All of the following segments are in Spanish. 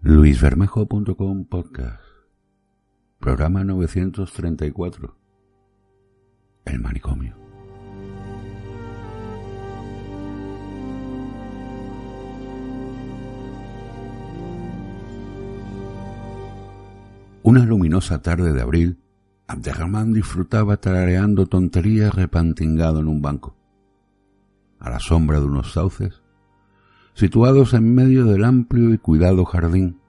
luisbermejo.com podcast. Programa 934 El manicomio. Una luminosa tarde de abril, Abderrahman disfrutaba tarareando tonterías repantingado en un banco. A la sombra de unos sauces, situados en medio del amplio y cuidado jardín,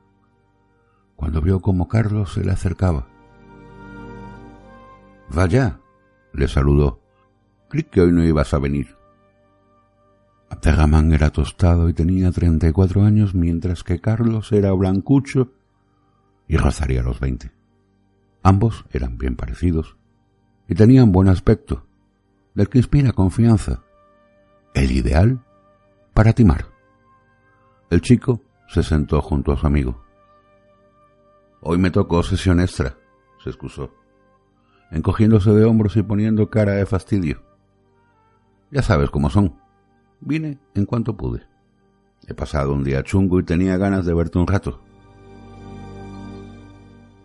cuando vio como Carlos se le acercaba. Vaya, le saludó. Creí que hoy no ibas a venir. Abderrahman era tostado y tenía treinta y cuatro años, mientras que Carlos era blancucho y rozaría los veinte. Ambos eran bien parecidos y tenían buen aspecto, del que inspira confianza. El ideal para timar. El chico se sentó junto a su amigo. Hoy me tocó sesión extra, se excusó, encogiéndose de hombros y poniendo cara de fastidio. Ya sabes cómo son. Vine en cuanto pude. He pasado un día chungo y tenía ganas de verte un rato.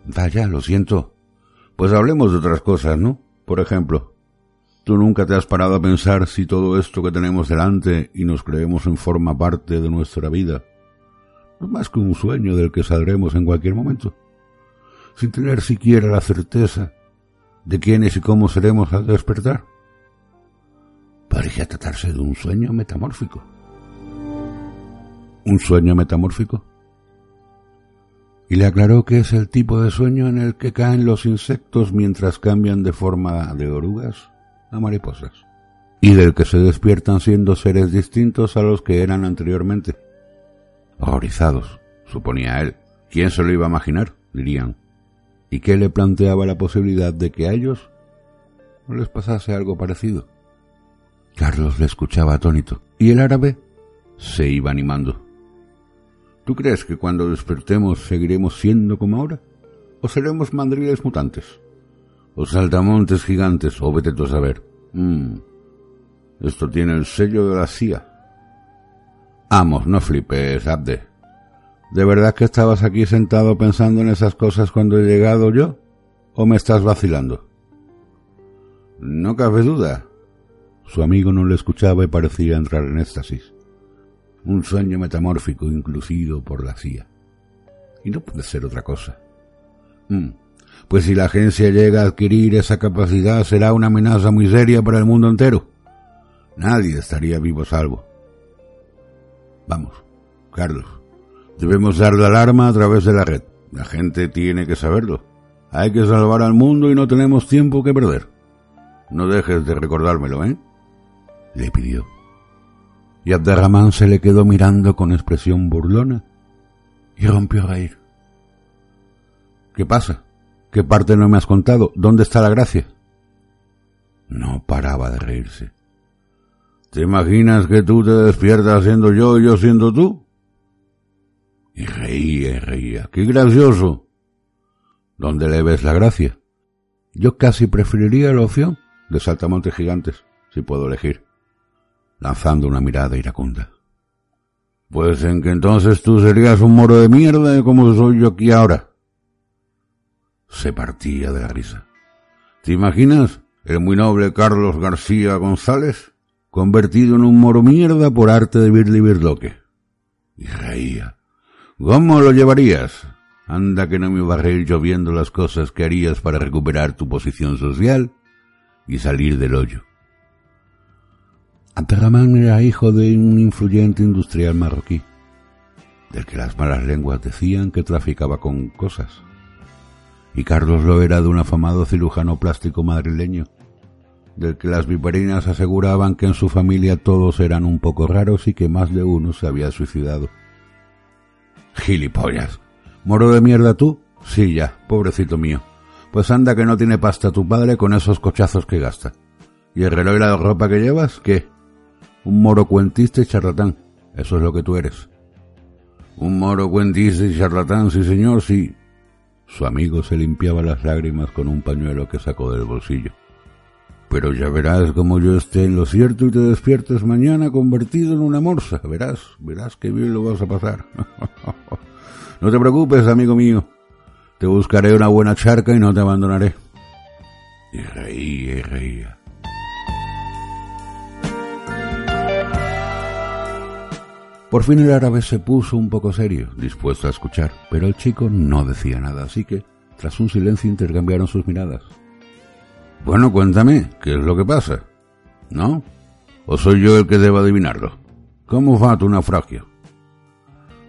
Vaya, lo siento. Pues hablemos de otras cosas, ¿no? Por ejemplo, ¿Tú nunca te has parado a pensar si todo esto que tenemos delante y nos creemos en forma parte de nuestra vida no es más que un sueño del que saldremos en cualquier momento, sin tener siquiera la certeza de quiénes y cómo seremos al despertar? Parecía tratarse de un sueño metamórfico. ¿Un sueño metamórfico? Y le aclaró que es el tipo de sueño en el que caen los insectos mientras cambian de forma de orugas mariposas, y del que se despiertan siendo seres distintos a los que eran anteriormente. Horrorizados, suponía él. ¿Quién se lo iba a imaginar? dirían. ¿Y qué le planteaba la posibilidad de que a ellos no les pasase algo parecido? Carlos le escuchaba atónito, y el árabe se iba animando. ¿Tú crees que cuando despertemos seguiremos siendo como ahora? ¿O seremos mandriles mutantes? O saltamontes gigantes, o vete tú a saber. Mm. Esto tiene el sello de la CIA. Vamos, no flipes, Abde. ¿De verdad que estabas aquí sentado pensando en esas cosas cuando he llegado yo? ¿O me estás vacilando? No cabe duda. Su amigo no le escuchaba y parecía entrar en éxtasis. Un sueño metamórfico incluido por la CIA. Y no puede ser otra cosa. Mm pues si la agencia llega a adquirir esa capacidad será una amenaza muy seria para el mundo entero. Nadie estaría vivo salvo. Vamos, Carlos, debemos dar la alarma a través de la red. La gente tiene que saberlo. Hay que salvar al mundo y no tenemos tiempo que perder. No dejes de recordármelo, ¿eh? Le pidió. Y Abderrahman se le quedó mirando con expresión burlona y rompió a reír. ¿Qué pasa? ¿Qué parte no me has contado? ¿Dónde está la gracia? No paraba de reírse. ¿Te imaginas que tú te despiertas siendo yo y yo siendo tú? Y reía y reía. ¡Qué gracioso! ¿Dónde le ves la gracia? Yo casi preferiría la opción de saltamontes gigantes, si puedo elegir, lanzando una mirada iracunda. Pues en que entonces tú serías un moro de mierda como soy yo aquí ahora se partía de la risa. ¿Te imaginas el muy noble Carlos García González convertido en un moro mierda por arte de Birli Birloque? Y reía. ¿Cómo lo llevarías? Anda que no me iba a yo viendo las cosas que harías para recuperar tu posición social y salir del hoyo. Abderrahman era hijo de un influyente industrial marroquí, del que las malas lenguas decían que traficaba con cosas y Carlos lo era de un afamado cirujano plástico madrileño, del que las viperinas aseguraban que en su familia todos eran un poco raros y que más de uno se había suicidado. Gilipollas. ¿Moro de mierda tú? Sí, ya, pobrecito mío. Pues anda que no tiene pasta tu padre con esos cochazos que gasta. ¿Y el reloj y la ropa que llevas? ¿Qué? Un moro cuentista y charlatán. Eso es lo que tú eres. Un moro cuentista y charlatán, sí señor, sí. Su amigo se limpiaba las lágrimas con un pañuelo que sacó del bolsillo. Pero ya verás como yo esté en lo cierto y te despiertes mañana convertido en una morsa. Verás, verás qué bien lo vas a pasar. no te preocupes, amigo mío. Te buscaré una buena charca y no te abandonaré. Y reía y reía. Por fin el árabe se puso un poco serio, dispuesto a escuchar, pero el chico no decía nada, así que, tras un silencio, intercambiaron sus miradas. Bueno, cuéntame, ¿qué es lo que pasa? ¿No? ¿O soy yo el que debo adivinarlo? ¿Cómo va tu naufragio?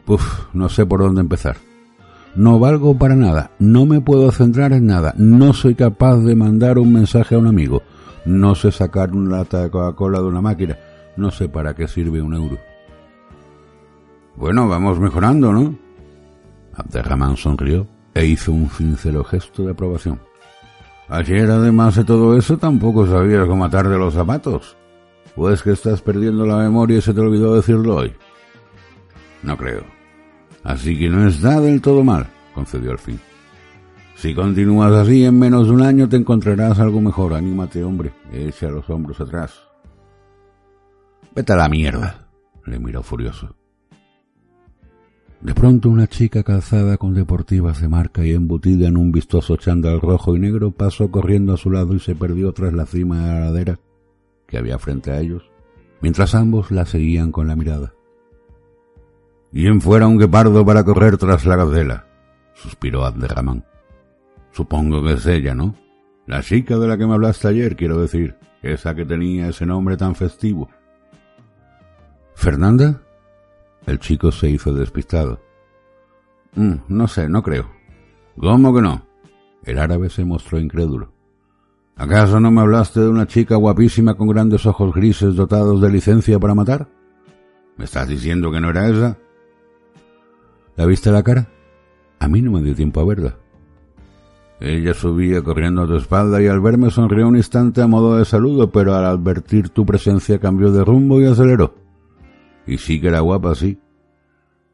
Puf, no sé por dónde empezar. No valgo para nada, no me puedo centrar en nada, no soy capaz de mandar un mensaje a un amigo, no sé sacar una lata de Coca-Cola de una máquina, no sé para qué sirve un euro. Bueno, vamos mejorando, ¿no? Abderrahman sonrió e hizo un sincero gesto de aprobación. Ayer, además de todo eso, tampoco sabías cómo atar de los zapatos. ¿O es que estás perdiendo la memoria y se te olvidó decirlo hoy? No creo. Así que no está del todo mal, concedió al fin. Si continúas así, en menos de un año te encontrarás algo mejor. Anímate, hombre. Echa los hombros atrás. Vete a la mierda, le miró furioso. De pronto una chica calzada con deportivas de marca y embutida en un vistoso chándal rojo y negro pasó corriendo a su lado y se perdió tras la cima de la ladera que había frente a ellos, mientras ambos la seguían con la mirada. Bien fuera un guepardo para correr tras la gacela, suspiró Abderramán. Supongo que es ella, ¿no? La chica de la que me hablaste ayer, quiero decir, esa que tenía ese nombre tan festivo. ¿Fernanda? El chico se hizo despistado. Mm, no sé, no creo. ¿Cómo que no? El árabe se mostró incrédulo. ¿Acaso no me hablaste de una chica guapísima con grandes ojos grises dotados de licencia para matar? ¿Me estás diciendo que no era esa? ¿La viste la cara? A mí no me dio tiempo a verla. Ella subía corriendo a tu espalda y al verme sonrió un instante a modo de saludo, pero al advertir tu presencia cambió de rumbo y aceleró. Y sí que era guapa, sí.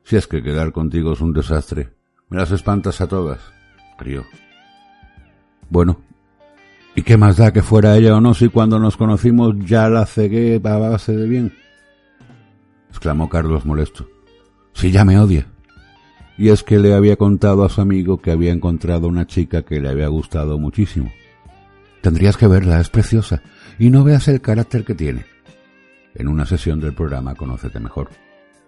Si es que quedar contigo es un desastre. Me las espantas a todas, crió. Bueno, ¿y qué más da que fuera ella o no si cuando nos conocimos ya la cegué a base de bien? exclamó Carlos molesto. Si ya me odia. Y es que le había contado a su amigo que había encontrado una chica que le había gustado muchísimo. Tendrías que verla, es preciosa, y no veas el carácter que tiene en una sesión del programa Conócete Mejor,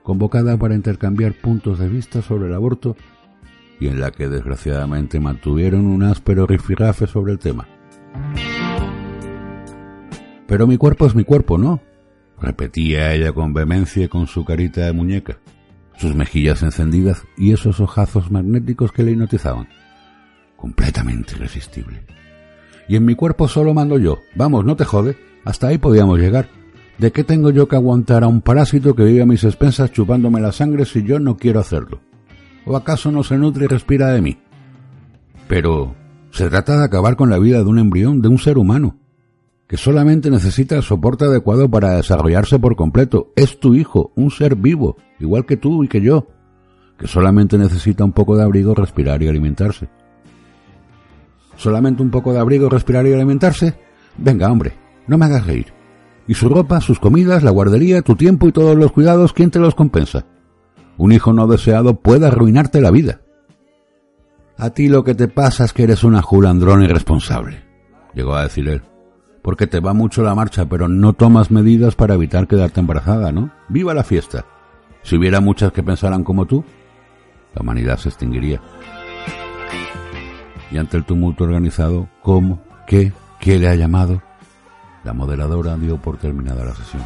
convocada para intercambiar puntos de vista sobre el aborto y en la que desgraciadamente mantuvieron un áspero rifirrafe sobre el tema. Pero mi cuerpo es mi cuerpo, ¿no? repetía ella con vehemencia con su carita de muñeca, sus mejillas encendidas y esos ojazos magnéticos que le hipnotizaban. Completamente irresistible. Y en mi cuerpo solo mando yo. Vamos, no te jode. Hasta ahí podíamos llegar. ¿De qué tengo yo que aguantar a un parásito que vive a mis expensas chupándome la sangre si yo no quiero hacerlo? ¿O acaso no se nutre y respira de mí? Pero se trata de acabar con la vida de un embrión, de un ser humano, que solamente necesita el soporte adecuado para desarrollarse por completo. Es tu hijo, un ser vivo, igual que tú y que yo, que solamente necesita un poco de abrigo, respirar y alimentarse. ¿Solamente un poco de abrigo, respirar y alimentarse? Venga, hombre, no me hagas reír. Y su ropa, sus comidas, la guardería, tu tiempo y todos los cuidados, ¿quién te los compensa? Un hijo no deseado puede arruinarte la vida. A ti lo que te pasa es que eres una julandrón irresponsable, llegó a decir él. Porque te va mucho la marcha, pero no tomas medidas para evitar quedarte embarazada, ¿no? ¡Viva la fiesta! Si hubiera muchas que pensaran como tú, la humanidad se extinguiría. Y ante el tumulto organizado, ¿cómo? ¿Qué? ¿Qué le ha llamado? La moderadora dio por terminada la sesión.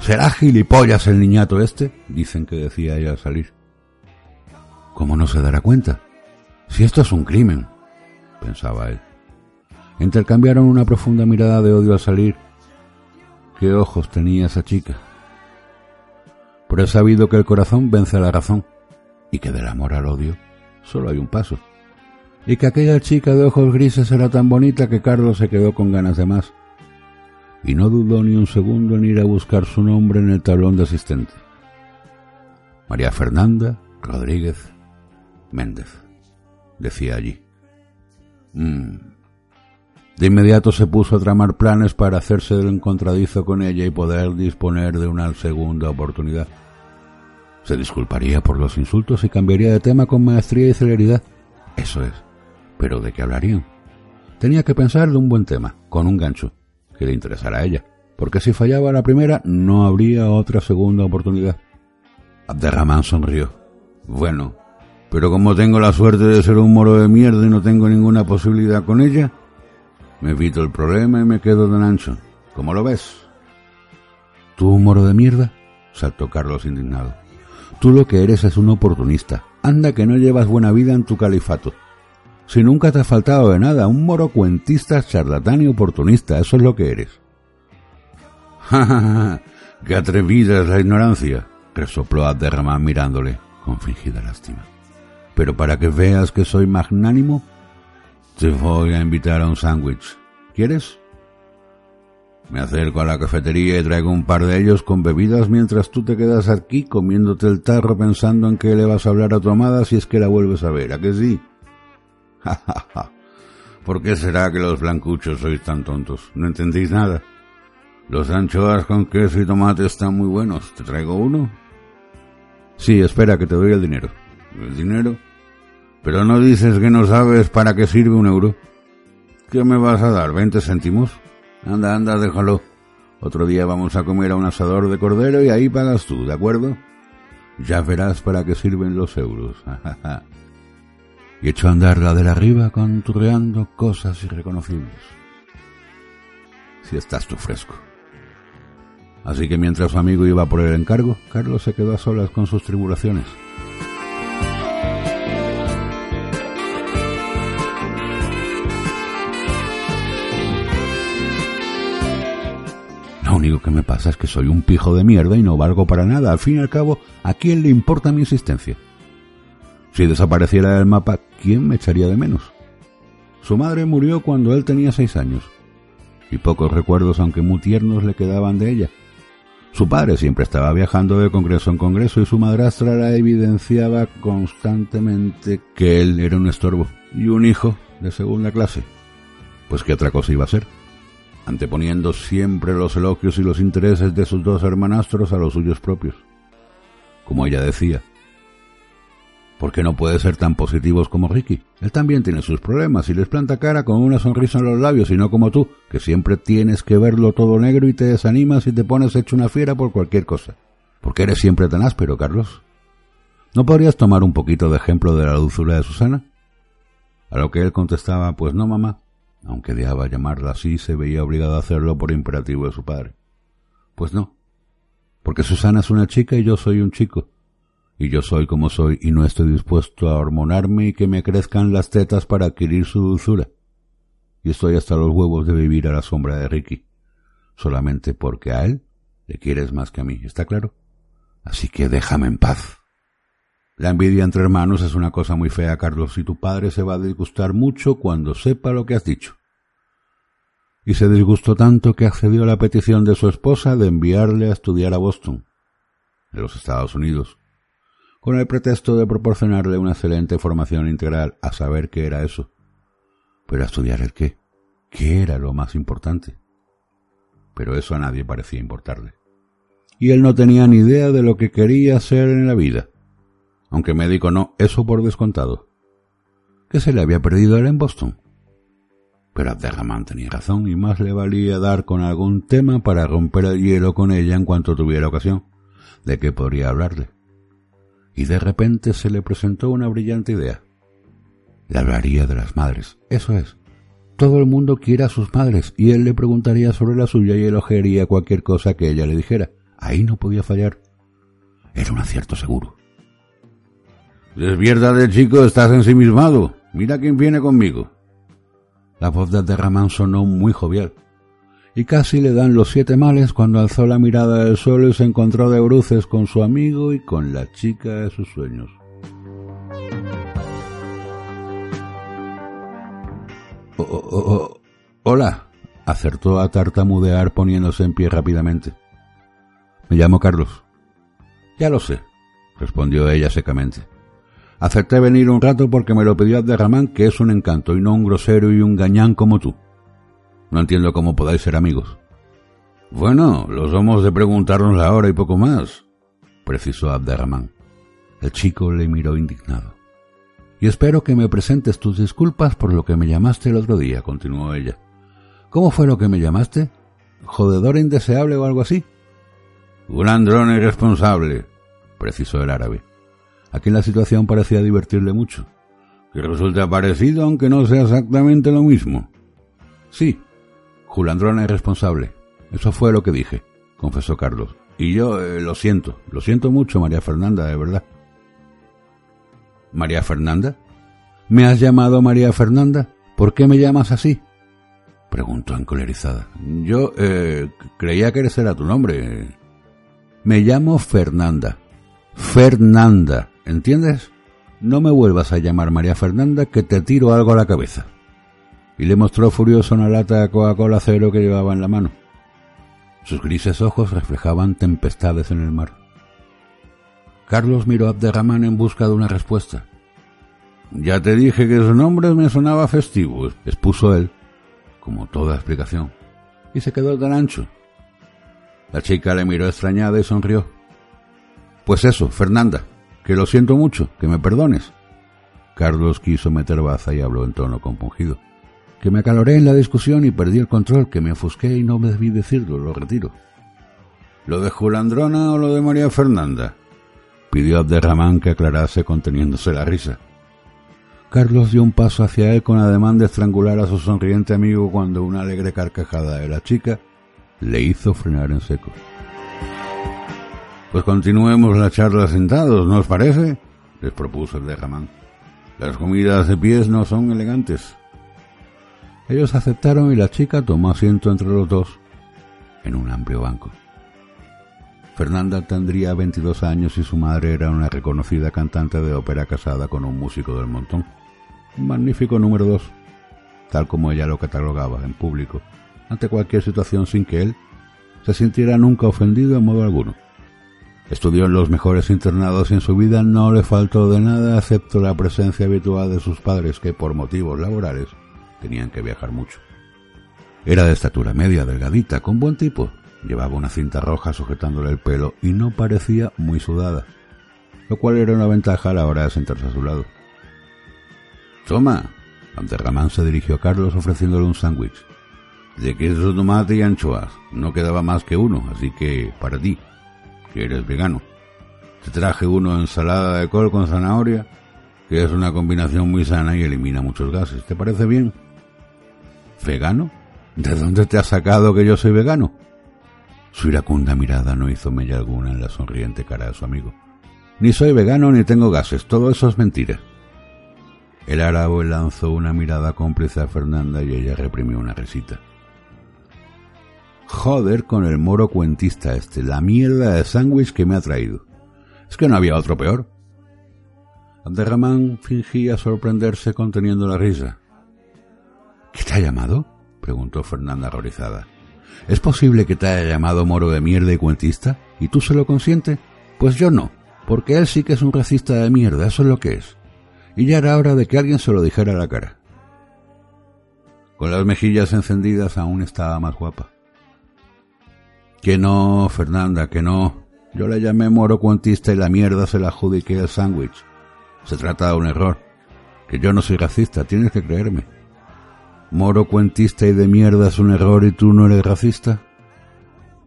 ¿Será gilipollas el niñato este? Dicen que decía ella al salir. ¿Cómo no se dará cuenta? Si esto es un crimen, pensaba él. Intercambiaron una profunda mirada de odio al salir. ¿Qué ojos tenía esa chica? pero he sabido que el corazón vence a la razón y que del amor al odio solo hay un paso. Y que aquella chica de ojos grises era tan bonita que Carlos se quedó con ganas de más. Y no dudó ni un segundo en ir a buscar su nombre en el tablón de asistente. María Fernanda Rodríguez Méndez, decía allí. Mm. De inmediato se puso a tramar planes para hacerse del encontradizo con ella y poder disponer de una segunda oportunidad. Se disculparía por los insultos y cambiaría de tema con maestría y celeridad. Eso es. Pero ¿de qué hablarían? Tenía que pensar de un buen tema, con un gancho, que le interesara a ella, porque si fallaba la primera no habría otra segunda oportunidad. Abderramán sonrió. Bueno, pero como tengo la suerte de ser un moro de mierda y no tengo ninguna posibilidad con ella, me evito el problema y me quedo de ancho. ¿Cómo lo ves? ¿Tú un moro de mierda? saltó Carlos indignado. Tú lo que eres es un oportunista. Anda que no llevas buena vida en tu califato. Si nunca te ha faltado de nada, un moro cuentista, charlatán y oportunista, eso es lo que eres. ¡Ja, ja, ja! ¡Qué atrevida es la ignorancia! resopló Abderramán mirándole con fingida lástima. Pero para que veas que soy magnánimo, te voy a invitar a un sándwich. ¿Quieres? Me acerco a la cafetería y traigo un par de ellos con bebidas mientras tú te quedas aquí comiéndote el tarro pensando en qué le vas a hablar a tu amada si es que la vuelves a ver, ¿a que sí? ¿Por qué será que los blancuchos sois tan tontos? ¿No entendéis nada? Los anchoas con queso y tomate están muy buenos. ¿Te traigo uno? Sí, espera, que te doy el dinero. ¿El dinero? Pero no dices que no sabes para qué sirve un euro. ¿Qué me vas a dar? ¿Veinte céntimos? Anda, anda, déjalo. Otro día vamos a comer a un asador de cordero y ahí pagas tú, ¿de acuerdo? Ya verás para qué sirven los euros. y echó a andar la de arriba conturreando cosas irreconocibles. Si estás tú fresco. Así que mientras su amigo iba por el encargo, Carlos se quedó a solas con sus tribulaciones. Lo único que me pasa es que soy un pijo de mierda y no valgo para nada. Al fin y al cabo, ¿a quién le importa mi existencia? Si desapareciera del mapa, ¿quién me echaría de menos? Su madre murió cuando él tenía seis años, y pocos recuerdos, aunque muy tiernos, le quedaban de ella. Su padre siempre estaba viajando de congreso en congreso y su madrastra la evidenciaba constantemente que él era un estorbo y un hijo de segunda clase. Pues qué otra cosa iba a ser, anteponiendo siempre los elogios y los intereses de sus dos hermanastros a los suyos propios. Como ella decía, ¿Por qué no puede ser tan positivos como Ricky? Él también tiene sus problemas y les planta cara con una sonrisa en los labios y no como tú, que siempre tienes que verlo todo negro y te desanimas y te pones hecho una fiera por cualquier cosa. ¿Por qué eres siempre tan áspero, Carlos? ¿No podrías tomar un poquito de ejemplo de la dulzura de Susana? A lo que él contestaba, pues no, mamá. Aunque dejaba llamarla así, se veía obligado a hacerlo por imperativo de su padre. Pues no. Porque Susana es una chica y yo soy un chico y yo soy como soy y no estoy dispuesto a hormonarme y que me crezcan las tetas para adquirir su dulzura. Y estoy hasta los huevos de vivir a la sombra de Ricky, solamente porque a él le quieres más que a mí, ¿está claro? Así que déjame en paz. La envidia entre hermanos es una cosa muy fea, Carlos, y tu padre se va a disgustar mucho cuando sepa lo que has dicho. Y se disgustó tanto que accedió a la petición de su esposa de enviarle a estudiar a Boston, en los Estados Unidos, con el pretexto de proporcionarle una excelente formación integral a saber qué era eso. Pero a estudiar el qué. ¿Qué era lo más importante? Pero eso a nadie parecía importarle. Y él no tenía ni idea de lo que quería hacer en la vida. Aunque médico no, eso por descontado. ¿Qué se le había perdido él en Boston? Pero Abderramán tenía razón y más le valía dar con algún tema para romper el hielo con ella en cuanto tuviera ocasión. ¿De qué podría hablarle? Y de repente se le presentó una brillante idea. Le hablaría de las madres, eso es. Todo el mundo quiere a sus madres y él le preguntaría sobre la suya y elogiaría cualquier cosa que ella le dijera. Ahí no podía fallar. Era un acierto seguro. de chico, estás ensimismado. Mira quién viene conmigo. La voz de Derramán sonó muy jovial, y casi le dan los siete males cuando alzó la mirada del suelo y se encontró de bruces con su amigo y con la chica de sus sueños. Oh, oh, oh, hola, acertó a tartamudear poniéndose en pie rápidamente. Me llamo Carlos. Ya lo sé, respondió ella secamente. Acepté venir un rato porque me lo pidió Abderramán, que es un encanto y no un grosero y un gañán como tú. No entiendo cómo podáis ser amigos. Bueno, lo somos de preguntarnos ahora y poco más, precisó Abderramán. El chico le miró indignado. Y espero que me presentes tus disculpas por lo que me llamaste el otro día, continuó ella. ¿Cómo fue lo que me llamaste? ¿Jodedor indeseable o algo así? Un andrón irresponsable, precisó el árabe. Aquí la situación parecía divertirle mucho. Que resulta parecido aunque no sea exactamente lo mismo. Sí, Julandrona es responsable. Eso fue lo que dije, confesó Carlos. Y yo eh, lo siento, lo siento mucho, María Fernanda, de verdad. ¿María Fernanda? ¿Me has llamado María Fernanda? ¿Por qué me llamas así? Preguntó encolerizada. Yo eh, creía que ese era tu nombre. Me llamo Fernanda. Fernanda, ¿entiendes? No me vuelvas a llamar María Fernanda que te tiro algo a la cabeza y le mostró furioso una lata de Coca-Cola cero que llevaba en la mano. Sus grises ojos reflejaban tempestades en el mar. Carlos miró a Abderramán en busca de una respuesta. Ya te dije que su nombre me sonaba festivo, expuso él, como toda explicación, y se quedó tan ancho. La chica le miró extrañada y sonrió. Pues eso, Fernanda, que lo siento mucho, que me perdones. Carlos quiso meter baza y habló en tono compungido que me acaloré en la discusión y perdí el control, que me ofusqué y no me debí decirlo, lo retiro. ¿Lo de Julandrona o lo de María Fernanda? pidió Abderramán que aclarase conteniéndose la risa. Carlos dio un paso hacia él con ademán de estrangular a su sonriente amigo cuando una alegre carcajada de la chica le hizo frenar en seco. Pues continuemos la charla sentados, ¿no os parece? les propuso Abderramán. Las comidas de pies no son elegantes. Ellos aceptaron y la chica tomó asiento entre los dos en un amplio banco. Fernanda tendría 22 años y su madre era una reconocida cantante de ópera casada con un músico del montón. Un magnífico número dos, tal como ella lo catalogaba en público, ante cualquier situación sin que él se sintiera nunca ofendido en modo alguno. Estudió en los mejores internados y en su vida no le faltó de nada excepto la presencia habitual de sus padres que por motivos laborales tenían que viajar mucho. Era de estatura media, delgadita, con buen tipo. Llevaba una cinta roja sujetándole el pelo y no parecía muy sudada, lo cual era una ventaja a la hora de sentarse a su lado. Toma. Ramán se dirigió a Carlos ofreciéndole un sándwich. De queso, tomate y anchoas. No quedaba más que uno, así que para ti, que eres vegano. Te traje uno ensalada de col con zanahoria, que es una combinación muy sana y elimina muchos gases. ¿Te parece bien? ¿Vegano? ¿De dónde te has sacado que yo soy vegano? Su iracunda mirada no hizo mella alguna en la sonriente cara de su amigo. Ni soy vegano ni tengo gases, todo eso es mentira. El árabe lanzó una mirada cómplice a Fernanda y ella reprimió una risita. Joder con el moro cuentista este, la mierda de sándwich que me ha traído. Es que no había otro peor. Abderramán fingía sorprenderse conteniendo la risa. ¿Qué te ha llamado? preguntó Fernanda horrorizada. ¿Es posible que te haya llamado moro de mierda y cuentista? ¿Y tú se lo consientes? Pues yo no, porque él sí que es un racista de mierda, eso es lo que es. Y ya era hora de que alguien se lo dijera a la cara. Con las mejillas encendidas aún estaba más guapa. Que no, Fernanda, que no. Yo le llamé moro cuentista y la mierda se la adjudiqué al sándwich. Se trata de un error. Que yo no soy racista, tienes que creerme. Moro cuentista y de mierda es un error y tú no eres racista.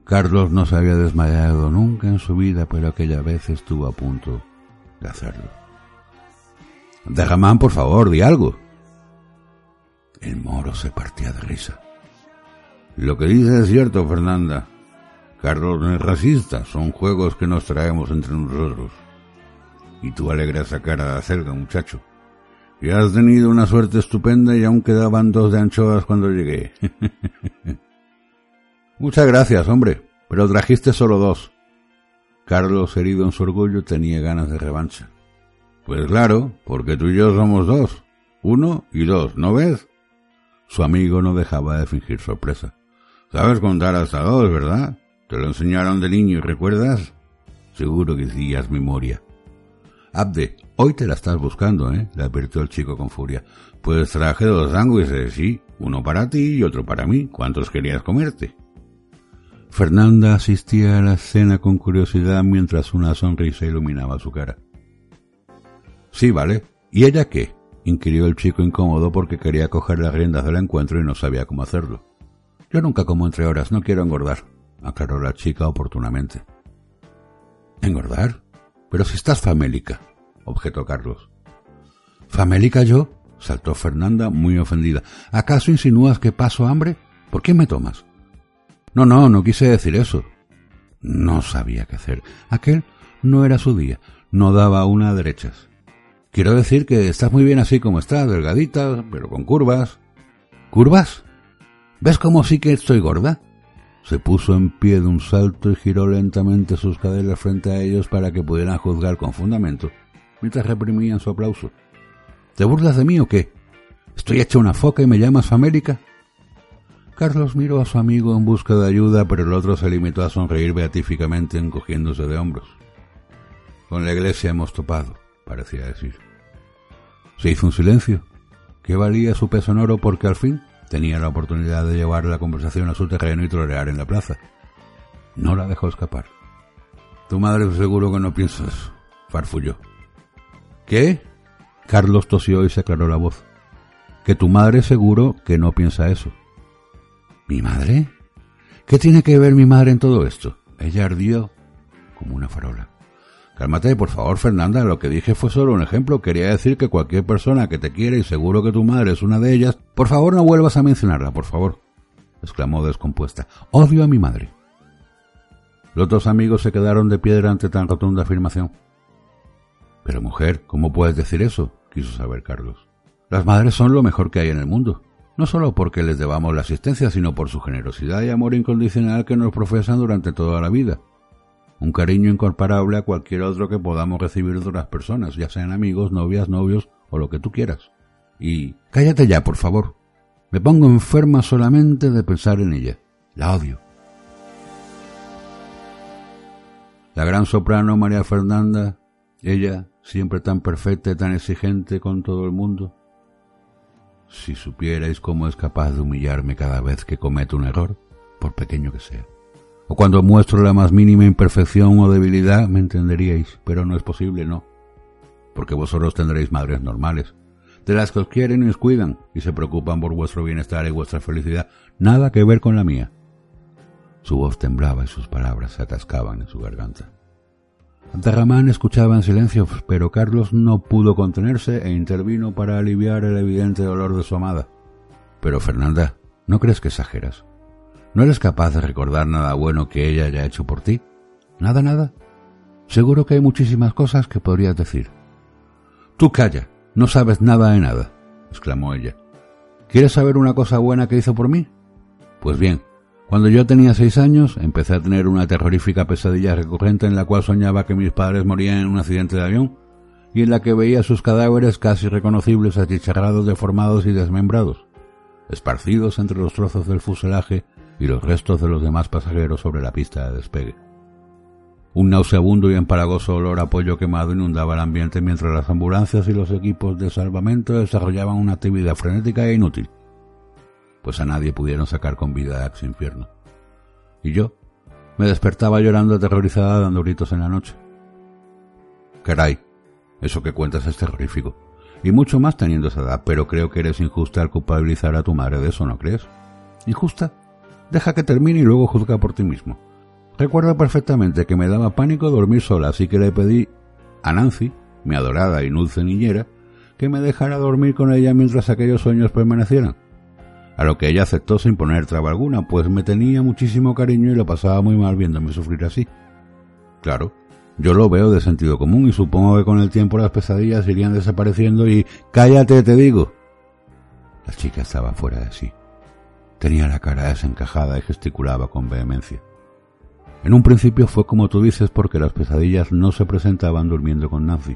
Carlos no se había desmayado nunca en su vida, pero aquella vez estuvo a punto de hacerlo. Derramán, por favor, di algo. El moro se partía de risa. Lo que dices es cierto, Fernanda. Carlos no es racista, son juegos que nos traemos entre nosotros. Y tú alegras esa cara de acerca, muchacho. Y has tenido una suerte estupenda y aún quedaban dos de anchoas cuando llegué. Muchas gracias, hombre, pero trajiste solo dos. Carlos, herido en su orgullo, tenía ganas de revancha. Pues claro, porque tú y yo somos dos. Uno y dos, ¿no ves? Su amigo no dejaba de fingir sorpresa. Sabes contar hasta dos, ¿verdad? Te lo enseñaron de niño recuerdas. Seguro que hacías memoria. Abde, hoy te la estás buscando, ¿eh? le advirtió el chico con furia. Pues traje dos sándwiches, sí, uno para ti y otro para mí. ¿Cuántos querías comerte? Fernanda asistía a la escena con curiosidad mientras una sonrisa iluminaba su cara. Sí, vale. ¿Y ella qué? inquirió el chico incómodo porque quería coger las riendas del encuentro y no sabía cómo hacerlo. Yo nunca como entre horas, no quiero engordar, aclaró la chica oportunamente. ¿Engordar? Pero si estás famélica, objetó Carlos. ¿Famélica yo? saltó Fernanda muy ofendida. ¿Acaso insinúas que paso hambre? ¿Por qué me tomas? No, no, no quise decir eso. No sabía qué hacer. Aquel no era su día, no daba una a derechas. Quiero decir que estás muy bien así como estás, delgadita, pero con curvas. ¿Curvas? ¿Ves cómo sí que estoy gorda? Se puso en pie de un salto y giró lentamente sus caderas frente a ellos para que pudieran juzgar con fundamento, mientras reprimían su aplauso. ¿Te burlas de mí o qué? ¿Estoy hecha una foca y me llamas famélica? Carlos miró a su amigo en busca de ayuda, pero el otro se limitó a sonreír beatíficamente encogiéndose de hombros. Con la iglesia hemos topado, parecía decir. Se hizo un silencio. ¿Qué valía su peso en oro porque al fin tenía la oportunidad de llevar la conversación a su terreno y trolear en la plaza. No la dejó escapar. Tu madre seguro que no piensa eso, farfulló. ¿Qué? Carlos tosió y se aclaró la voz. Que tu madre seguro que no piensa eso. ¿Mi madre? ¿Qué tiene que ver mi madre en todo esto? Ella ardió como una farola. Cálmate, por favor, Fernanda. Lo que dije fue solo un ejemplo. Quería decir que cualquier persona que te quiere y seguro que tu madre es una de ellas, por favor no vuelvas a mencionarla, por favor. exclamó descompuesta. Odio a mi madre. Los dos amigos se quedaron de piedra ante tan rotunda afirmación. Pero mujer, ¿cómo puedes decir eso? quiso saber Carlos. Las madres son lo mejor que hay en el mundo, no solo porque les debamos la asistencia, sino por su generosidad y amor incondicional que nos profesan durante toda la vida un cariño incomparable a cualquier otro que podamos recibir de otras personas, ya sean amigos, novias, novios o lo que tú quieras. Y cállate ya, por favor. Me pongo enferma solamente de pensar en ella. La odio. La gran soprano María Fernanda, ella, siempre tan perfecta y tan exigente con todo el mundo. Si supierais cómo es capaz de humillarme cada vez que cometo un error, por pequeño que sea o cuando muestro la más mínima imperfección o debilidad, me entenderíais, pero no es posible, no. Porque vosotros tendréis madres normales, de las que os quieren y os cuidan, y se preocupan por vuestro bienestar y vuestra felicidad, nada que ver con la mía. Su voz temblaba y sus palabras se atascaban en su garganta. Antarramán escuchaba en silencio, pero Carlos no pudo contenerse e intervino para aliviar el evidente dolor de su amada. Pero Fernanda, ¿no crees que exageras? ¿No eres capaz de recordar nada bueno que ella haya hecho por ti? ¿Nada, nada? Seguro que hay muchísimas cosas que podrías decir. Tú calla, no sabes nada de nada, exclamó ella. ¿Quieres saber una cosa buena que hizo por mí? Pues bien, cuando yo tenía seis años, empecé a tener una terrorífica pesadilla recurrente en la cual soñaba que mis padres morían en un accidente de avión y en la que veía sus cadáveres casi reconocibles achicharrados, deformados y desmembrados, esparcidos entre los trozos del fuselaje y los restos de los demás pasajeros sobre la pista de despegue. Un nauseabundo y empalagoso olor a pollo quemado inundaba el ambiente mientras las ambulancias y los equipos de salvamento desarrollaban una actividad frenética e inútil, pues a nadie pudieron sacar con vida a ese infierno. Y yo me despertaba llorando aterrorizada dando gritos en la noche. Caray, eso que cuentas es terrorífico, y mucho más teniendo esa edad, pero creo que eres injusta al culpabilizar a tu madre de eso, ¿no crees? ¿Injusta? Deja que termine y luego juzga por ti mismo. Recuerdo perfectamente que me daba pánico dormir sola, así que le pedí a Nancy, mi adorada y dulce niñera, que me dejara dormir con ella mientras aquellos sueños permanecieran. A lo que ella aceptó sin poner traba alguna, pues me tenía muchísimo cariño y lo pasaba muy mal viéndome sufrir así. Claro, yo lo veo de sentido común y supongo que con el tiempo las pesadillas irían desapareciendo y... ¡Cállate, te digo! La chica estaba fuera de sí. Tenía la cara desencajada y gesticulaba con vehemencia. En un principio fue como tú dices porque las pesadillas no se presentaban durmiendo con Nancy.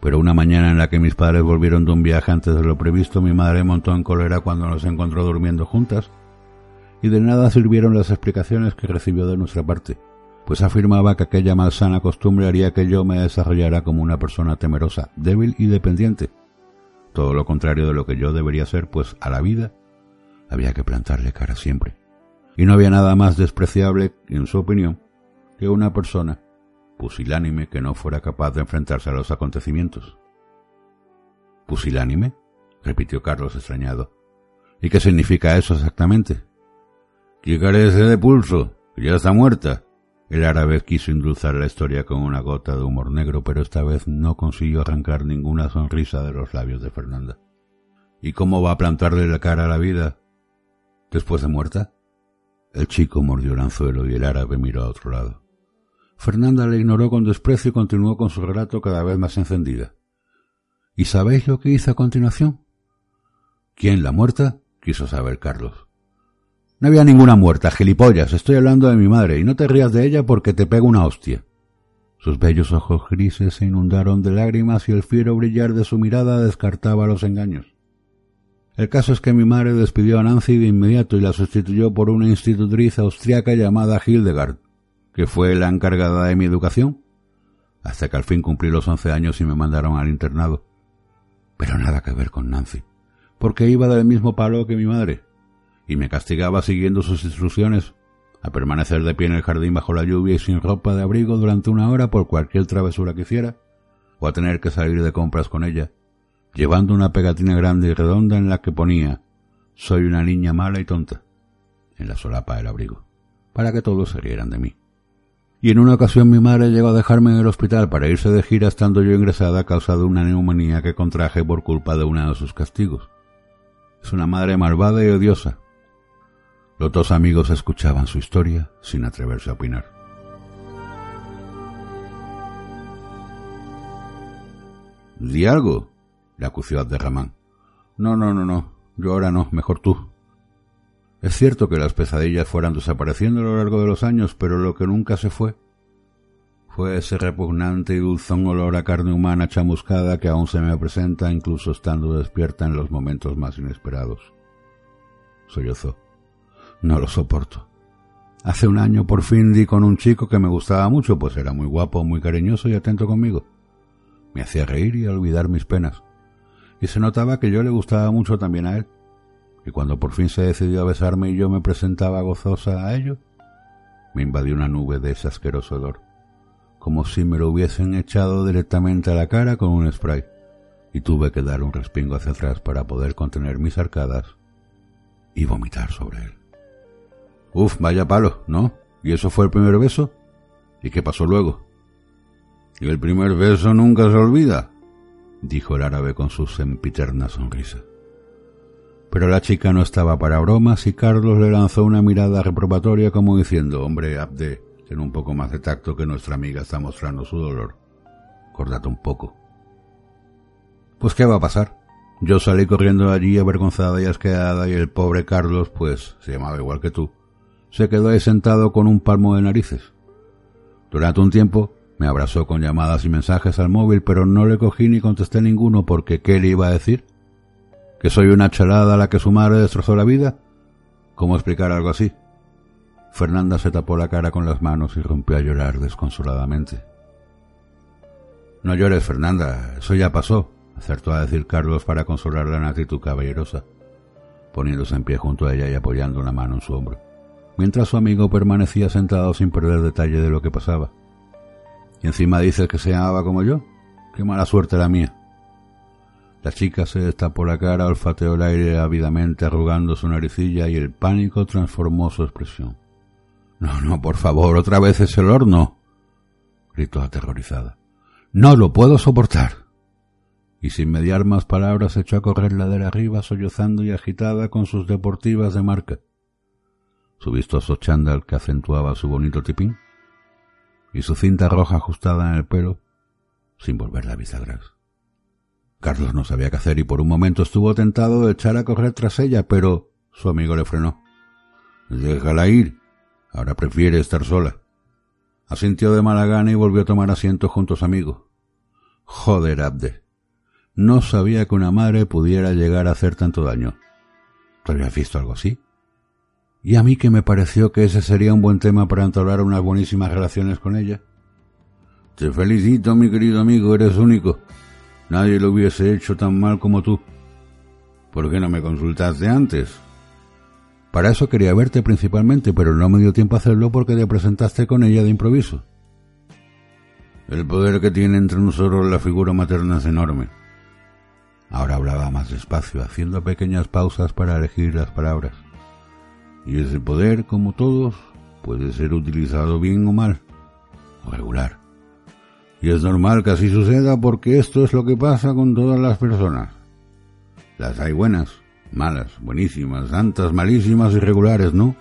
Pero una mañana en la que mis padres volvieron de un viaje antes de lo previsto, mi madre montó en cólera cuando nos encontró durmiendo juntas, y de nada sirvieron las explicaciones que recibió de nuestra parte, pues afirmaba que aquella malsana costumbre haría que yo me desarrollara como una persona temerosa, débil y dependiente. Todo lo contrario de lo que yo debería ser, pues a la vida había que plantarle cara siempre. Y no había nada más despreciable, en su opinión, que una persona pusilánime que no fuera capaz de enfrentarse a los acontecimientos. ¿Pusilánime? repitió Carlos extrañado. ¿Y qué significa eso exactamente? Que carece de pulso, ya está muerta. El árabe quiso endulzar la historia con una gota de humor negro, pero esta vez no consiguió arrancar ninguna sonrisa de los labios de Fernanda. ¿Y cómo va a plantarle la cara a la vida después de muerta? El chico mordió el anzuelo y el árabe miró a otro lado. Fernanda le ignoró con desprecio y continuó con su relato cada vez más encendida. ¿Y sabéis lo que hizo a continuación? ¿Quién, la muerta? quiso saber Carlos. No había ninguna muerta, gilipollas. Estoy hablando de mi madre, y no te rías de ella porque te pego una hostia. Sus bellos ojos grises se inundaron de lágrimas y el fiero brillar de su mirada descartaba los engaños. El caso es que mi madre despidió a Nancy de inmediato y la sustituyó por una institutriz austriaca llamada Hildegard que fue la encargada de mi educación, hasta que al fin cumplí los once años y me mandaron al internado. Pero nada que ver con Nancy, porque iba del mismo palo que mi madre, y me castigaba siguiendo sus instrucciones a permanecer de pie en el jardín bajo la lluvia y sin ropa de abrigo durante una hora por cualquier travesura que hiciera, o a tener que salir de compras con ella, llevando una pegatina grande y redonda en la que ponía Soy una niña mala y tonta, en la solapa del abrigo, para que todos se rieran de mí y en una ocasión mi madre llegó a dejarme en el hospital para irse de gira estando yo ingresada a causa de una neumonía que contraje por culpa de uno de sus castigos. Es una madre malvada y odiosa. Los dos amigos escuchaban su historia sin atreverse a opinar. Di algo, le acució Abderramán. No, no, no, no. Yo ahora no, mejor tú. Es cierto que las pesadillas fueran desapareciendo a lo largo de los años, pero lo que nunca se fue fue ese repugnante y dulzón olor a carne humana chamuscada que aún se me presenta incluso estando despierta en los momentos más inesperados. Sollozó. No lo soporto. Hace un año por fin di con un chico que me gustaba mucho, pues era muy guapo, muy cariñoso y atento conmigo. Me hacía reír y olvidar mis penas. Y se notaba que yo le gustaba mucho también a él y cuando por fin se decidió a besarme y yo me presentaba gozosa a ello, me invadió una nube de ese asqueroso olor, como si me lo hubiesen echado directamente a la cara con un spray, y tuve que dar un respingo hacia atrás para poder contener mis arcadas y vomitar sobre él. Uf, vaya palo, ¿no? ¿Y eso fue el primer beso? ¿Y qué pasó luego? Y el primer beso nunca se olvida, dijo el árabe con su sempiterna sonrisa. Pero la chica no estaba para bromas y Carlos le lanzó una mirada reprobatoria como diciendo, hombre, Abde, ten un poco más de tacto que nuestra amiga está mostrando su dolor. Córdate un poco. Pues ¿qué va a pasar? Yo salí corriendo allí avergonzada y asqueada y el pobre Carlos, pues, se llamaba igual que tú, se quedó ahí sentado con un palmo de narices. Durante un tiempo me abrazó con llamadas y mensajes al móvil, pero no le cogí ni contesté ninguno porque ¿qué le iba a decir? ¿Que soy una chalada a la que su madre destrozó la vida? ¿Cómo explicar algo así? Fernanda se tapó la cara con las manos y rompió a llorar desconsoladamente. No llores, Fernanda, eso ya pasó, acertó a decir Carlos para consolarla en actitud caballerosa, poniéndose en pie junto a ella y apoyando una mano en su hombro, mientras su amigo permanecía sentado sin perder detalle de lo que pasaba. Y encima dices que se llamaba como yo. Qué mala suerte la mía. La chica se destapó la cara, olfateó el aire ávidamente arrugando su naricilla y el pánico transformó su expresión. No, no, por favor, otra vez ese olor no. gritó aterrorizada. No lo puedo soportar. Y sin mediar más palabras echó a correr ladera arriba, sollozando y agitada con sus deportivas de marca. Su vistoso chándal que acentuaba su bonito tipín y su cinta roja ajustada en el pelo, sin volver la vista atrás. Carlos no sabía qué hacer y por un momento estuvo tentado de echar a correr tras ella, pero Su amigo le frenó. Déjala ir. Ahora prefiere estar sola. Asintió de mala gana y volvió a tomar asiento junto a su amigo. Joder, Abde. No sabía que una madre pudiera llegar a hacer tanto daño. ¿Tú habías visto algo así? Y a mí que me pareció que ese sería un buen tema para entablar unas buenísimas relaciones con ella. Te felicito, mi querido amigo, eres único. Nadie lo hubiese hecho tan mal como tú. ¿Por qué no me consultaste antes? Para eso quería verte principalmente, pero no me dio tiempo a hacerlo porque te presentaste con ella de improviso. El poder que tiene entre nosotros la figura materna es enorme. Ahora hablaba más despacio, haciendo pequeñas pausas para elegir las palabras. Y ese poder, como todos, puede ser utilizado bien o mal, o regular. Y es normal que así suceda porque esto es lo que pasa con todas las personas. Las hay buenas, malas, buenísimas, santas, malísimas y regulares, ¿no?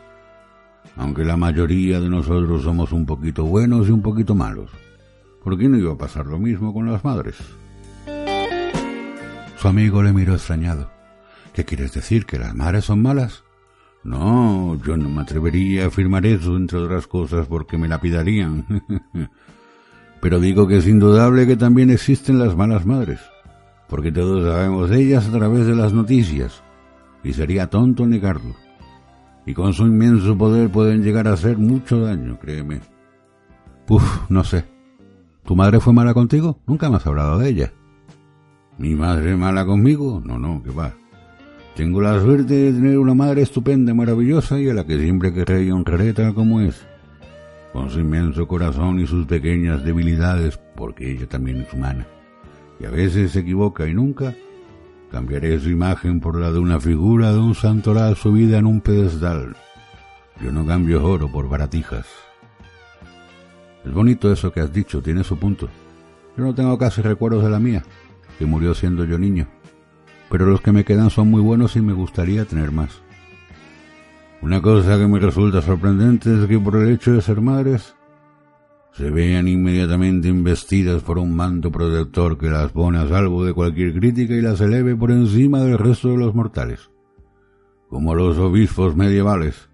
Aunque la mayoría de nosotros somos un poquito buenos y un poquito malos. ¿Por qué no iba a pasar lo mismo con las madres? Su amigo le miró extrañado. ¿Qué quieres decir? ¿Que las madres son malas? No, yo no me atrevería a afirmar eso, entre otras cosas, porque me lapidarían. Pero digo que es indudable que también existen las malas madres, porque todos sabemos de ellas a través de las noticias, y sería tonto negarlo. Y con su inmenso poder pueden llegar a hacer mucho daño, créeme. Uf, no sé. ¿Tu madre fue mala contigo? Nunca me has hablado de ella. ¿Mi madre mala conmigo? No, no, que va. Tengo la suerte de tener una madre estupenda, maravillosa y a la que siempre querré y honraré tal como es. Con su inmenso corazón y sus pequeñas debilidades, porque ella también es humana. Y a veces se equivoca y nunca cambiaré su imagen por la de una figura de un santoral subida en un pedestal. Yo no cambio oro por baratijas. Es bonito eso que has dicho, tiene su punto. Yo no tengo casi recuerdos de la mía, que murió siendo yo niño pero los que me quedan son muy buenos y me gustaría tener más. Una cosa que me resulta sorprendente es que por el hecho de ser madres, se vean inmediatamente investidas por un manto protector que las pone a salvo de cualquier crítica y las eleve por encima del resto de los mortales, como los obispos medievales,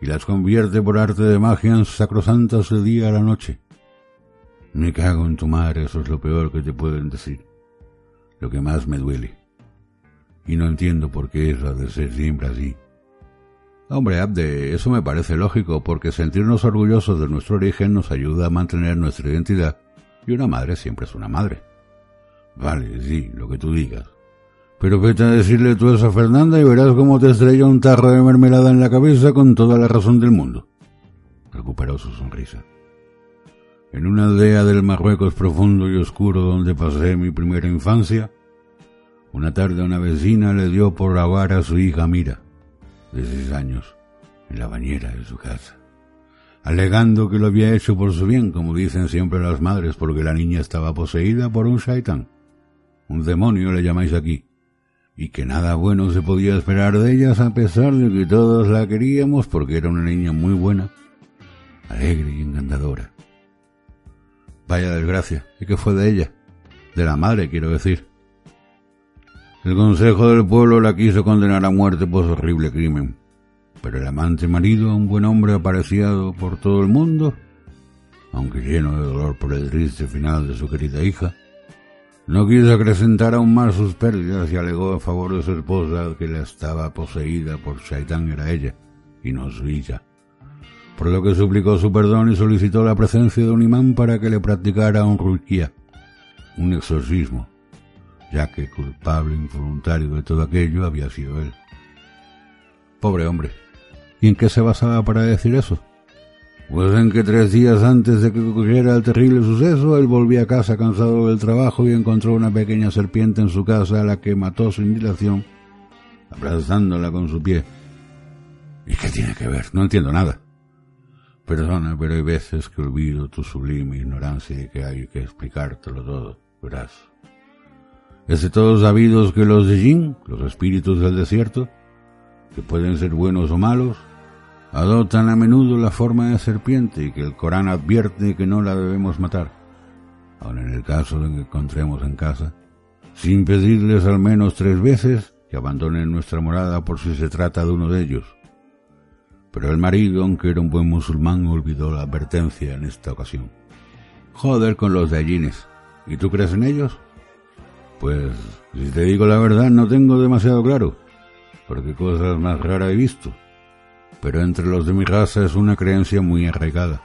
y las convierte por arte de magia en sacrosantas de día a la noche. Me cago en tu madre, eso es lo peor que te pueden decir, lo que más me duele y no entiendo por qué eso ha de ser siempre así. Hombre, Abde, eso me parece lógico porque sentirnos orgullosos de nuestro origen nos ayuda a mantener nuestra identidad y una madre siempre es una madre. Vale, sí, lo que tú digas. Pero vete a decirle tú eso a Fernanda y verás cómo te estrella un tarro de mermelada en la cabeza con toda la razón del mundo. Recuperó su sonrisa. En una aldea del Marruecos profundo y oscuro donde pasé mi primera infancia, una tarde una vecina le dio por lavar a su hija Mira, de seis años, en la bañera de su casa, alegando que lo había hecho por su bien, como dicen siempre las madres, porque la niña estaba poseída por un shaitán, un demonio le llamáis aquí, y que nada bueno se podía esperar de ellas a pesar de que todos la queríamos porque era una niña muy buena, alegre y encantadora. Vaya desgracia, ¿y qué fue de ella? De la madre, quiero decir. El Consejo del Pueblo la quiso condenar a muerte por su horrible crimen, pero el amante marido, un buen hombre apreciado por todo el mundo, aunque lleno de dolor por el triste final de su querida hija, no quiso acrecentar aún más sus pérdidas y alegó a favor de su esposa que la estaba poseída por Shaitán era ella, y no su hija. Por lo que suplicó su perdón y solicitó la presencia de un imán para que le practicara un ruquía, un exorcismo, ya que culpable involuntario de todo aquello había sido él. Pobre hombre. ¿Y en qué se basaba para decir eso? Pues en que tres días antes de que ocurriera el terrible suceso, él volvía a casa cansado del trabajo y encontró una pequeña serpiente en su casa a la que mató sin dilación, abrazándola con su pie. ¿Y qué tiene que ver? No entiendo nada. Perdona, pero hay veces que olvido tu sublime ignorancia y que hay que explicártelo todo, verás. Es de todos sabidos que los Jin, los espíritus del desierto, que pueden ser buenos o malos, adoptan a menudo la forma de serpiente y que el Corán advierte que no la debemos matar, aun en el caso de que encontremos en casa, sin pedirles al menos tres veces, que abandonen nuestra morada por si se trata de uno de ellos. Pero el marido, aunque era un buen musulmán, olvidó la advertencia en esta ocasión. Joder con los de allines. ¿Y tú crees en ellos? Pues, si te digo la verdad, no tengo demasiado claro, porque cosas más raras he visto. Pero entre los de mi raza es una creencia muy arraigada.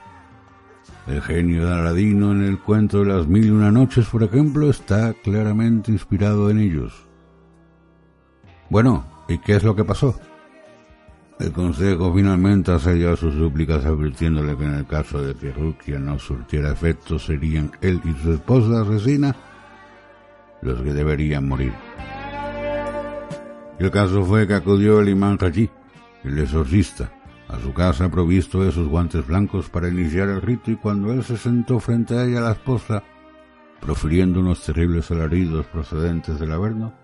El genio de Aladino en el cuento de las mil y una noches, por ejemplo, está claramente inspirado en ellos. Bueno, ¿y qué es lo que pasó? El consejo finalmente accedió a sus súplicas advirtiéndole que en el caso de que Rukia no surtiera efecto serían él y su esposa asesina los que deberían morir. El caso fue que acudió el imán Haji, el exorcista, a su casa provisto de sus guantes blancos para iniciar el rito y cuando él se sentó frente a ella la esposa, profiriendo unos terribles alaridos procedentes del averno,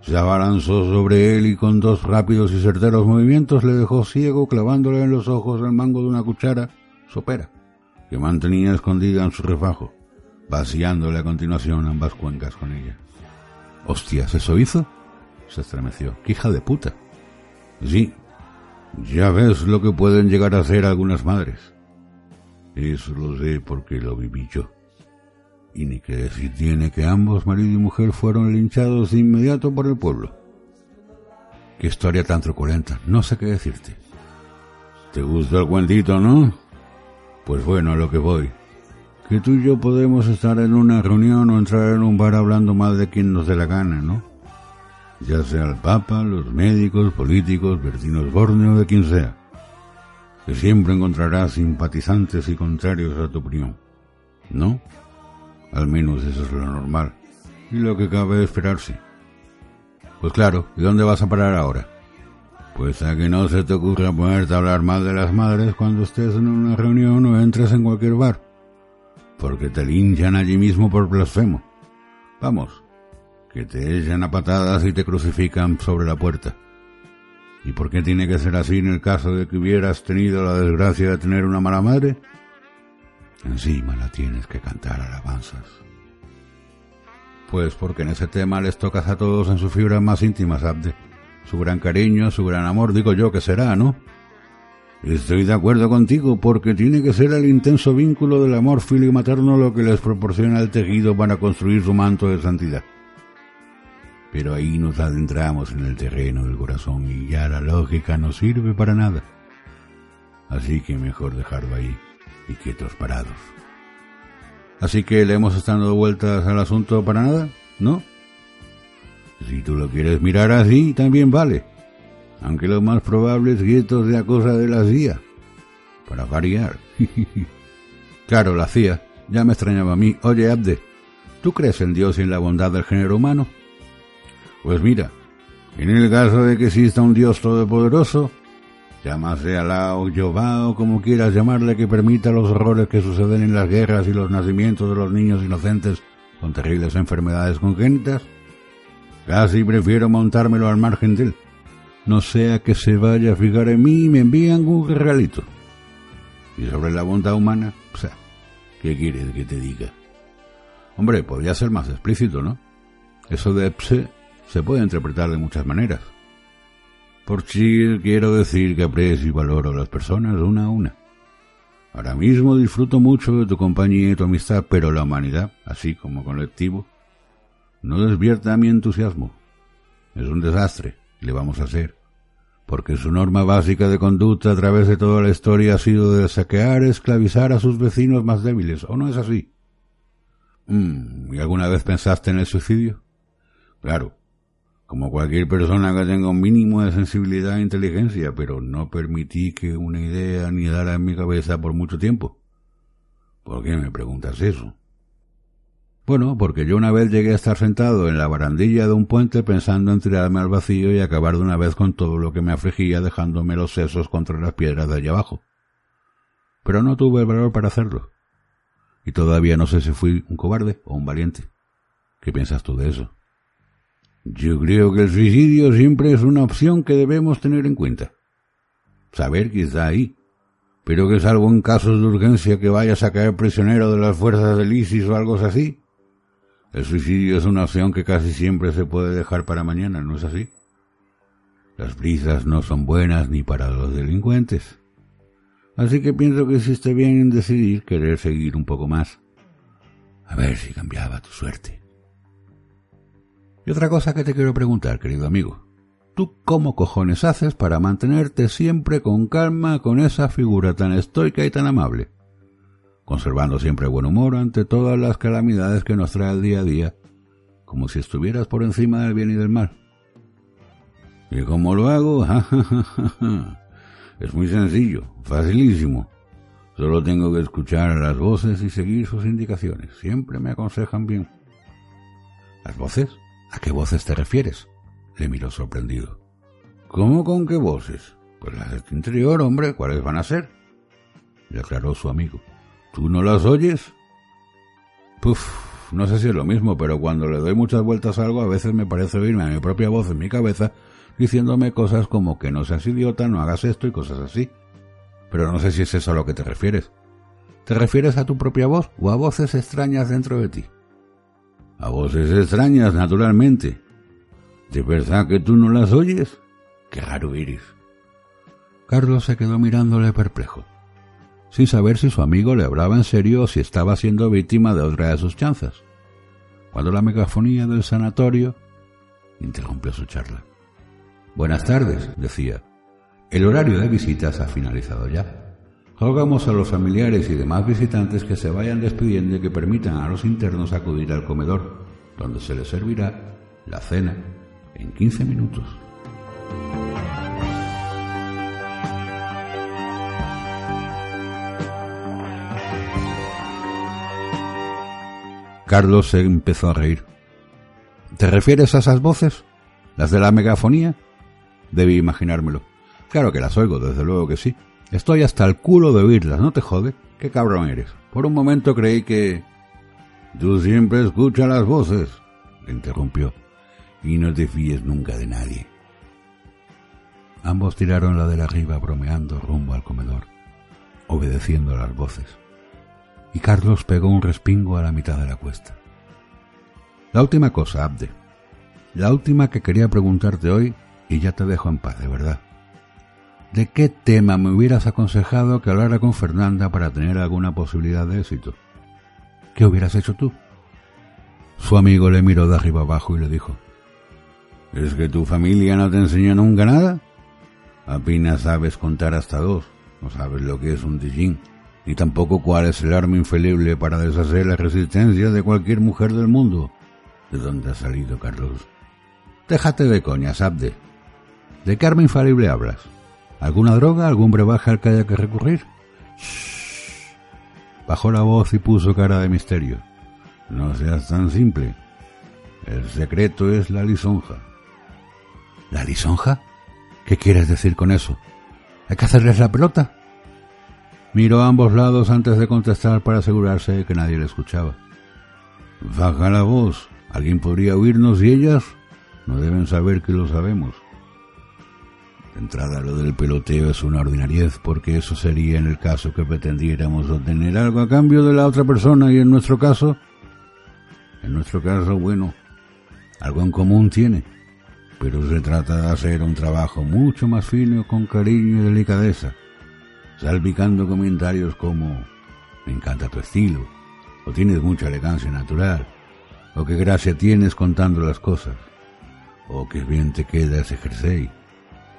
se abalanzó sobre él y con dos rápidos y certeros movimientos le dejó ciego clavándole en los ojos el mango de una cuchara sopera que mantenía escondida en su refajo, vaciándole a continuación ambas cuencas con ella. Hostias, ¿eso hizo? se estremeció. ¡Qué hija de puta! Sí, ya ves lo que pueden llegar a hacer algunas madres. Eso lo sé porque lo viví yo. Y ni que decir tiene que ambos, marido y mujer, fueron linchados de inmediato por el pueblo. Qué historia tan truculenta, no sé qué decirte. ¿Te gustó el cuentito, no? Pues bueno, a lo que voy. Que tú y yo podemos estar en una reunión o entrar en un bar hablando mal de quien nos dé la gana, ¿no? ya sea el Papa, los médicos, políticos, Bertinos Borneo, de quien sea, que siempre encontrarás simpatizantes y contrarios a tu opinión. ¿No? Al menos eso es lo normal y lo que cabe esperarse. Pues claro, ¿y dónde vas a parar ahora? Pues a que no se te ocurra ponerte a hablar mal de las madres cuando estés en una reunión o entres en cualquier bar, porque te linchan allí mismo por blasfemo. Vamos, que te echan a patadas y te crucifican sobre la puerta. ¿Y por qué tiene que ser así en el caso de que hubieras tenido la desgracia de tener una mala madre? Encima la tienes que cantar alabanzas. Pues porque en ese tema les tocas a todos en sus fibras más íntimas, Abde. Su gran cariño, su gran amor, digo yo que será, ¿no? Estoy de acuerdo contigo porque tiene que ser el intenso vínculo del amor filial materno lo que les proporciona el tejido para construir su manto de santidad pero ahí nos adentramos en el terreno del corazón y ya la lógica no sirve para nada. Así que mejor dejarlo ahí y quietos parados. Así que le hemos estado vueltas al asunto para nada, ¿no? Si tú lo quieres mirar así, también vale. Aunque lo más probable es que esto cosa de la CIA. Para variar. claro, la CIA. Ya me extrañaba a mí. Oye, Abde, ¿tú crees en Dios y en la bondad del género humano? Pues mira, en el caso de que exista un Dios todopoderoso, llámase Alá o Jehová o como quieras llamarle que permita los horrores que suceden en las guerras y los nacimientos de los niños inocentes con terribles enfermedades congénitas, casi prefiero montármelo al margen de él. No sea que se vaya a fijar en mí y me envían un regalito. Y sobre la bondad humana, o ¿qué quieres que te diga? Hombre, podría ser más explícito, ¿no? Eso de pse se puede interpretar de muchas maneras. Por sí quiero decir que aprecio y valoro a las personas una a una. Ahora mismo disfruto mucho de tu compañía y tu amistad, pero la humanidad, así como colectivo, no despierta mi entusiasmo. Es un desastre, le vamos a hacer. Porque su norma básica de conducta a través de toda la historia ha sido de saquear, esclavizar a sus vecinos más débiles, ¿o no es así? Mm, ¿Y alguna vez pensaste en el suicidio? Claro, como cualquier persona que tenga un mínimo de sensibilidad e inteligencia, pero no permití que una idea ni dara en mi cabeza por mucho tiempo. ¿Por qué me preguntas eso? Bueno, porque yo una vez llegué a estar sentado en la barandilla de un puente pensando en tirarme al vacío y acabar de una vez con todo lo que me afligía dejándome los sesos contra las piedras de allá abajo. Pero no tuve el valor para hacerlo. Y todavía no sé si fui un cobarde o un valiente. ¿Qué piensas tú de eso? Yo creo que el suicidio siempre es una opción que debemos tener en cuenta. Saber que está ahí, pero que salvo en casos de urgencia que vayas a caer prisionero de las fuerzas del ISIS o algo así. El suicidio es una opción que casi siempre se puede dejar para mañana, ¿no es así? Las brisas no son buenas ni para los delincuentes. Así que pienso que hiciste bien en decidir querer seguir un poco más. A ver si cambiaba tu suerte. Y otra cosa que te quiero preguntar, querido amigo. ¿Tú cómo cojones haces para mantenerte siempre con calma con esa figura tan estoica y tan amable? Conservando siempre buen humor ante todas las calamidades que nos trae el día a día, como si estuvieras por encima del bien y del mal. ¿Y cómo lo hago? es muy sencillo, facilísimo. Solo tengo que escuchar a las voces y seguir sus indicaciones. Siempre me aconsejan bien. ¿Las voces? ¿A qué voces te refieres? Le miró sorprendido. ¿Cómo con qué voces? Pues las de tu interior, hombre, ¿cuáles van a ser? Le aclaró su amigo. ¿Tú no las oyes? Puf, no sé si es lo mismo, pero cuando le doy muchas vueltas a algo, a veces me parece oírme a mi propia voz en mi cabeza diciéndome cosas como que no seas idiota, no hagas esto y cosas así. Pero no sé si es eso a lo que te refieres. ¿Te refieres a tu propia voz o a voces extrañas dentro de ti? A voces extrañas, naturalmente. ¿De verdad que tú no las oyes? Qué raro eres. Carlos se quedó mirándole perplejo, sin saber si su amigo le hablaba en serio o si estaba siendo víctima de otra de sus chanzas, cuando la megafonía del sanatorio interrumpió su charla. Buenas tardes, decía. El horario de visitas ha finalizado ya. Rogamos a los familiares y demás visitantes que se vayan despidiendo y que permitan a los internos acudir al comedor, donde se les servirá la cena en 15 minutos. Carlos se empezó a reír. ¿Te refieres a esas voces? ¿Las de la megafonía? Debí imaginármelo. Claro que las oigo, desde luego que sí. Estoy hasta el culo de oírlas, ¿no te jode? Qué cabrón eres. Por un momento creí que... Tú siempre escuchas las voces, le interrumpió y no te fíes nunca de nadie. Ambos tiraron la de la arriba bromeando rumbo al comedor, obedeciendo las voces, y Carlos pegó un respingo a la mitad de la cuesta. La última cosa, Abde, la última que quería preguntarte hoy, y ya te dejo en paz, de verdad. ¿De qué tema me hubieras aconsejado que hablara con Fernanda para tener alguna posibilidad de éxito? ¿Qué hubieras hecho tú? Su amigo le miró de arriba abajo y le dijo, ¿Es que tu familia no te enseñó nunca nada? Apenas sabes contar hasta dos, no sabes lo que es un Dijin, ni tampoco cuál es el arma infalible para deshacer la resistencia de cualquier mujer del mundo. ¿De dónde ha salido, Carlos? Déjate de coñas, Abde. ¿De qué arma infalible hablas? ¿Alguna droga, algún brebaje al que haya que recurrir? Shh. Bajó la voz y puso cara de misterio. No seas tan simple. El secreto es la lisonja. ¿La lisonja? ¿Qué quieres decir con eso? ¿Hay que hacerles la pelota? Miró a ambos lados antes de contestar para asegurarse de que nadie le escuchaba. Baja la voz. ¿Alguien podría oírnos y ellas? No deben saber que lo sabemos. De entrada, lo del peloteo es una ordinariez, porque eso sería en el caso que pretendiéramos obtener algo a cambio de la otra persona, y en nuestro caso, en nuestro caso, bueno, algo en común tiene pero se trata de hacer un trabajo mucho más fino con cariño y delicadeza, salpicando comentarios como me encanta tu estilo, o tienes mucha elegancia natural, o qué gracia tienes contando las cosas, o qué bien te queda ese jersey.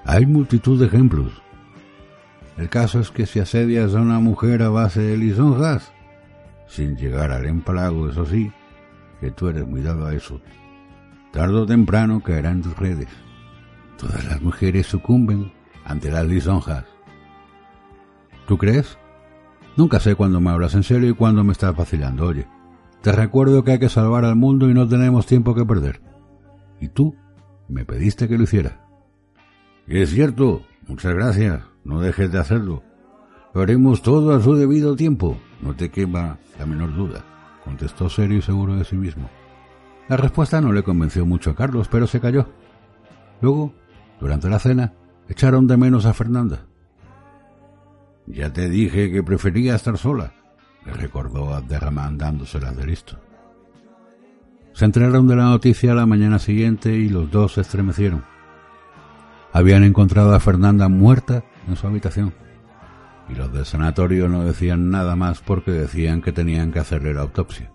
Hay multitud de ejemplos. El caso es que si asedias a una mujer a base de lisonjas, sin llegar al empalago, eso sí, que tú eres muy dado a eso, tarde o temprano caerá en tus redes. Todas las mujeres sucumben ante las lisonjas. ¿Tú crees? Nunca sé cuándo me hablas en serio y cuándo me estás vacilando. Oye, te recuerdo que hay que salvar al mundo y no tenemos tiempo que perder. Y tú me pediste que lo hiciera. Es cierto, muchas gracias. No dejes de hacerlo. Lo haremos todo a su debido tiempo. No te quema la menor duda, contestó serio y seguro de sí mismo. La respuesta no le convenció mucho a Carlos, pero se cayó. Luego, durante la cena, echaron de menos a Fernanda. Ya te dije que prefería estar sola, le recordó Abderramán dándoselas de listo. Se enteraron de la noticia la mañana siguiente y los dos se estremecieron. habían encontrado a Fernanda muerta en su habitación. Y los del sanatorio no decían nada más porque decían que tenían que hacerle la autopsia.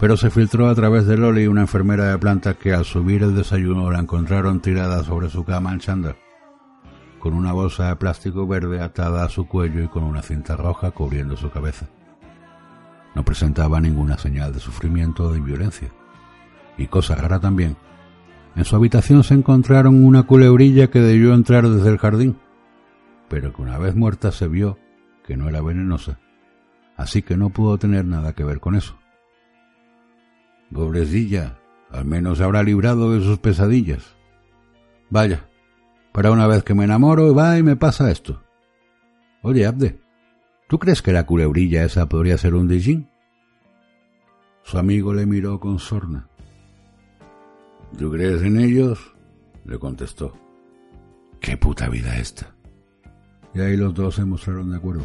Pero se filtró a través de Loli una enfermera de planta que al subir el desayuno la encontraron tirada sobre su cama en chándal, con una bolsa de plástico verde atada a su cuello y con una cinta roja cubriendo su cabeza. No presentaba ninguna señal de sufrimiento o de violencia. Y cosa rara también, en su habitación se encontraron una culebrilla que debió entrar desde el jardín, pero que una vez muerta se vio que no era venenosa, así que no pudo tener nada que ver con eso. Pobrecilla, al menos habrá librado de sus pesadillas. Vaya, para una vez que me enamoro va y me pasa esto. Oye, Abde, ¿Tú crees que la culebrilla esa podría ser un Dijin? Su amigo le miró con sorna. ¿Tú crees en ellos? le contestó. ¿Qué puta vida esta? Y ahí los dos se mostraron de acuerdo.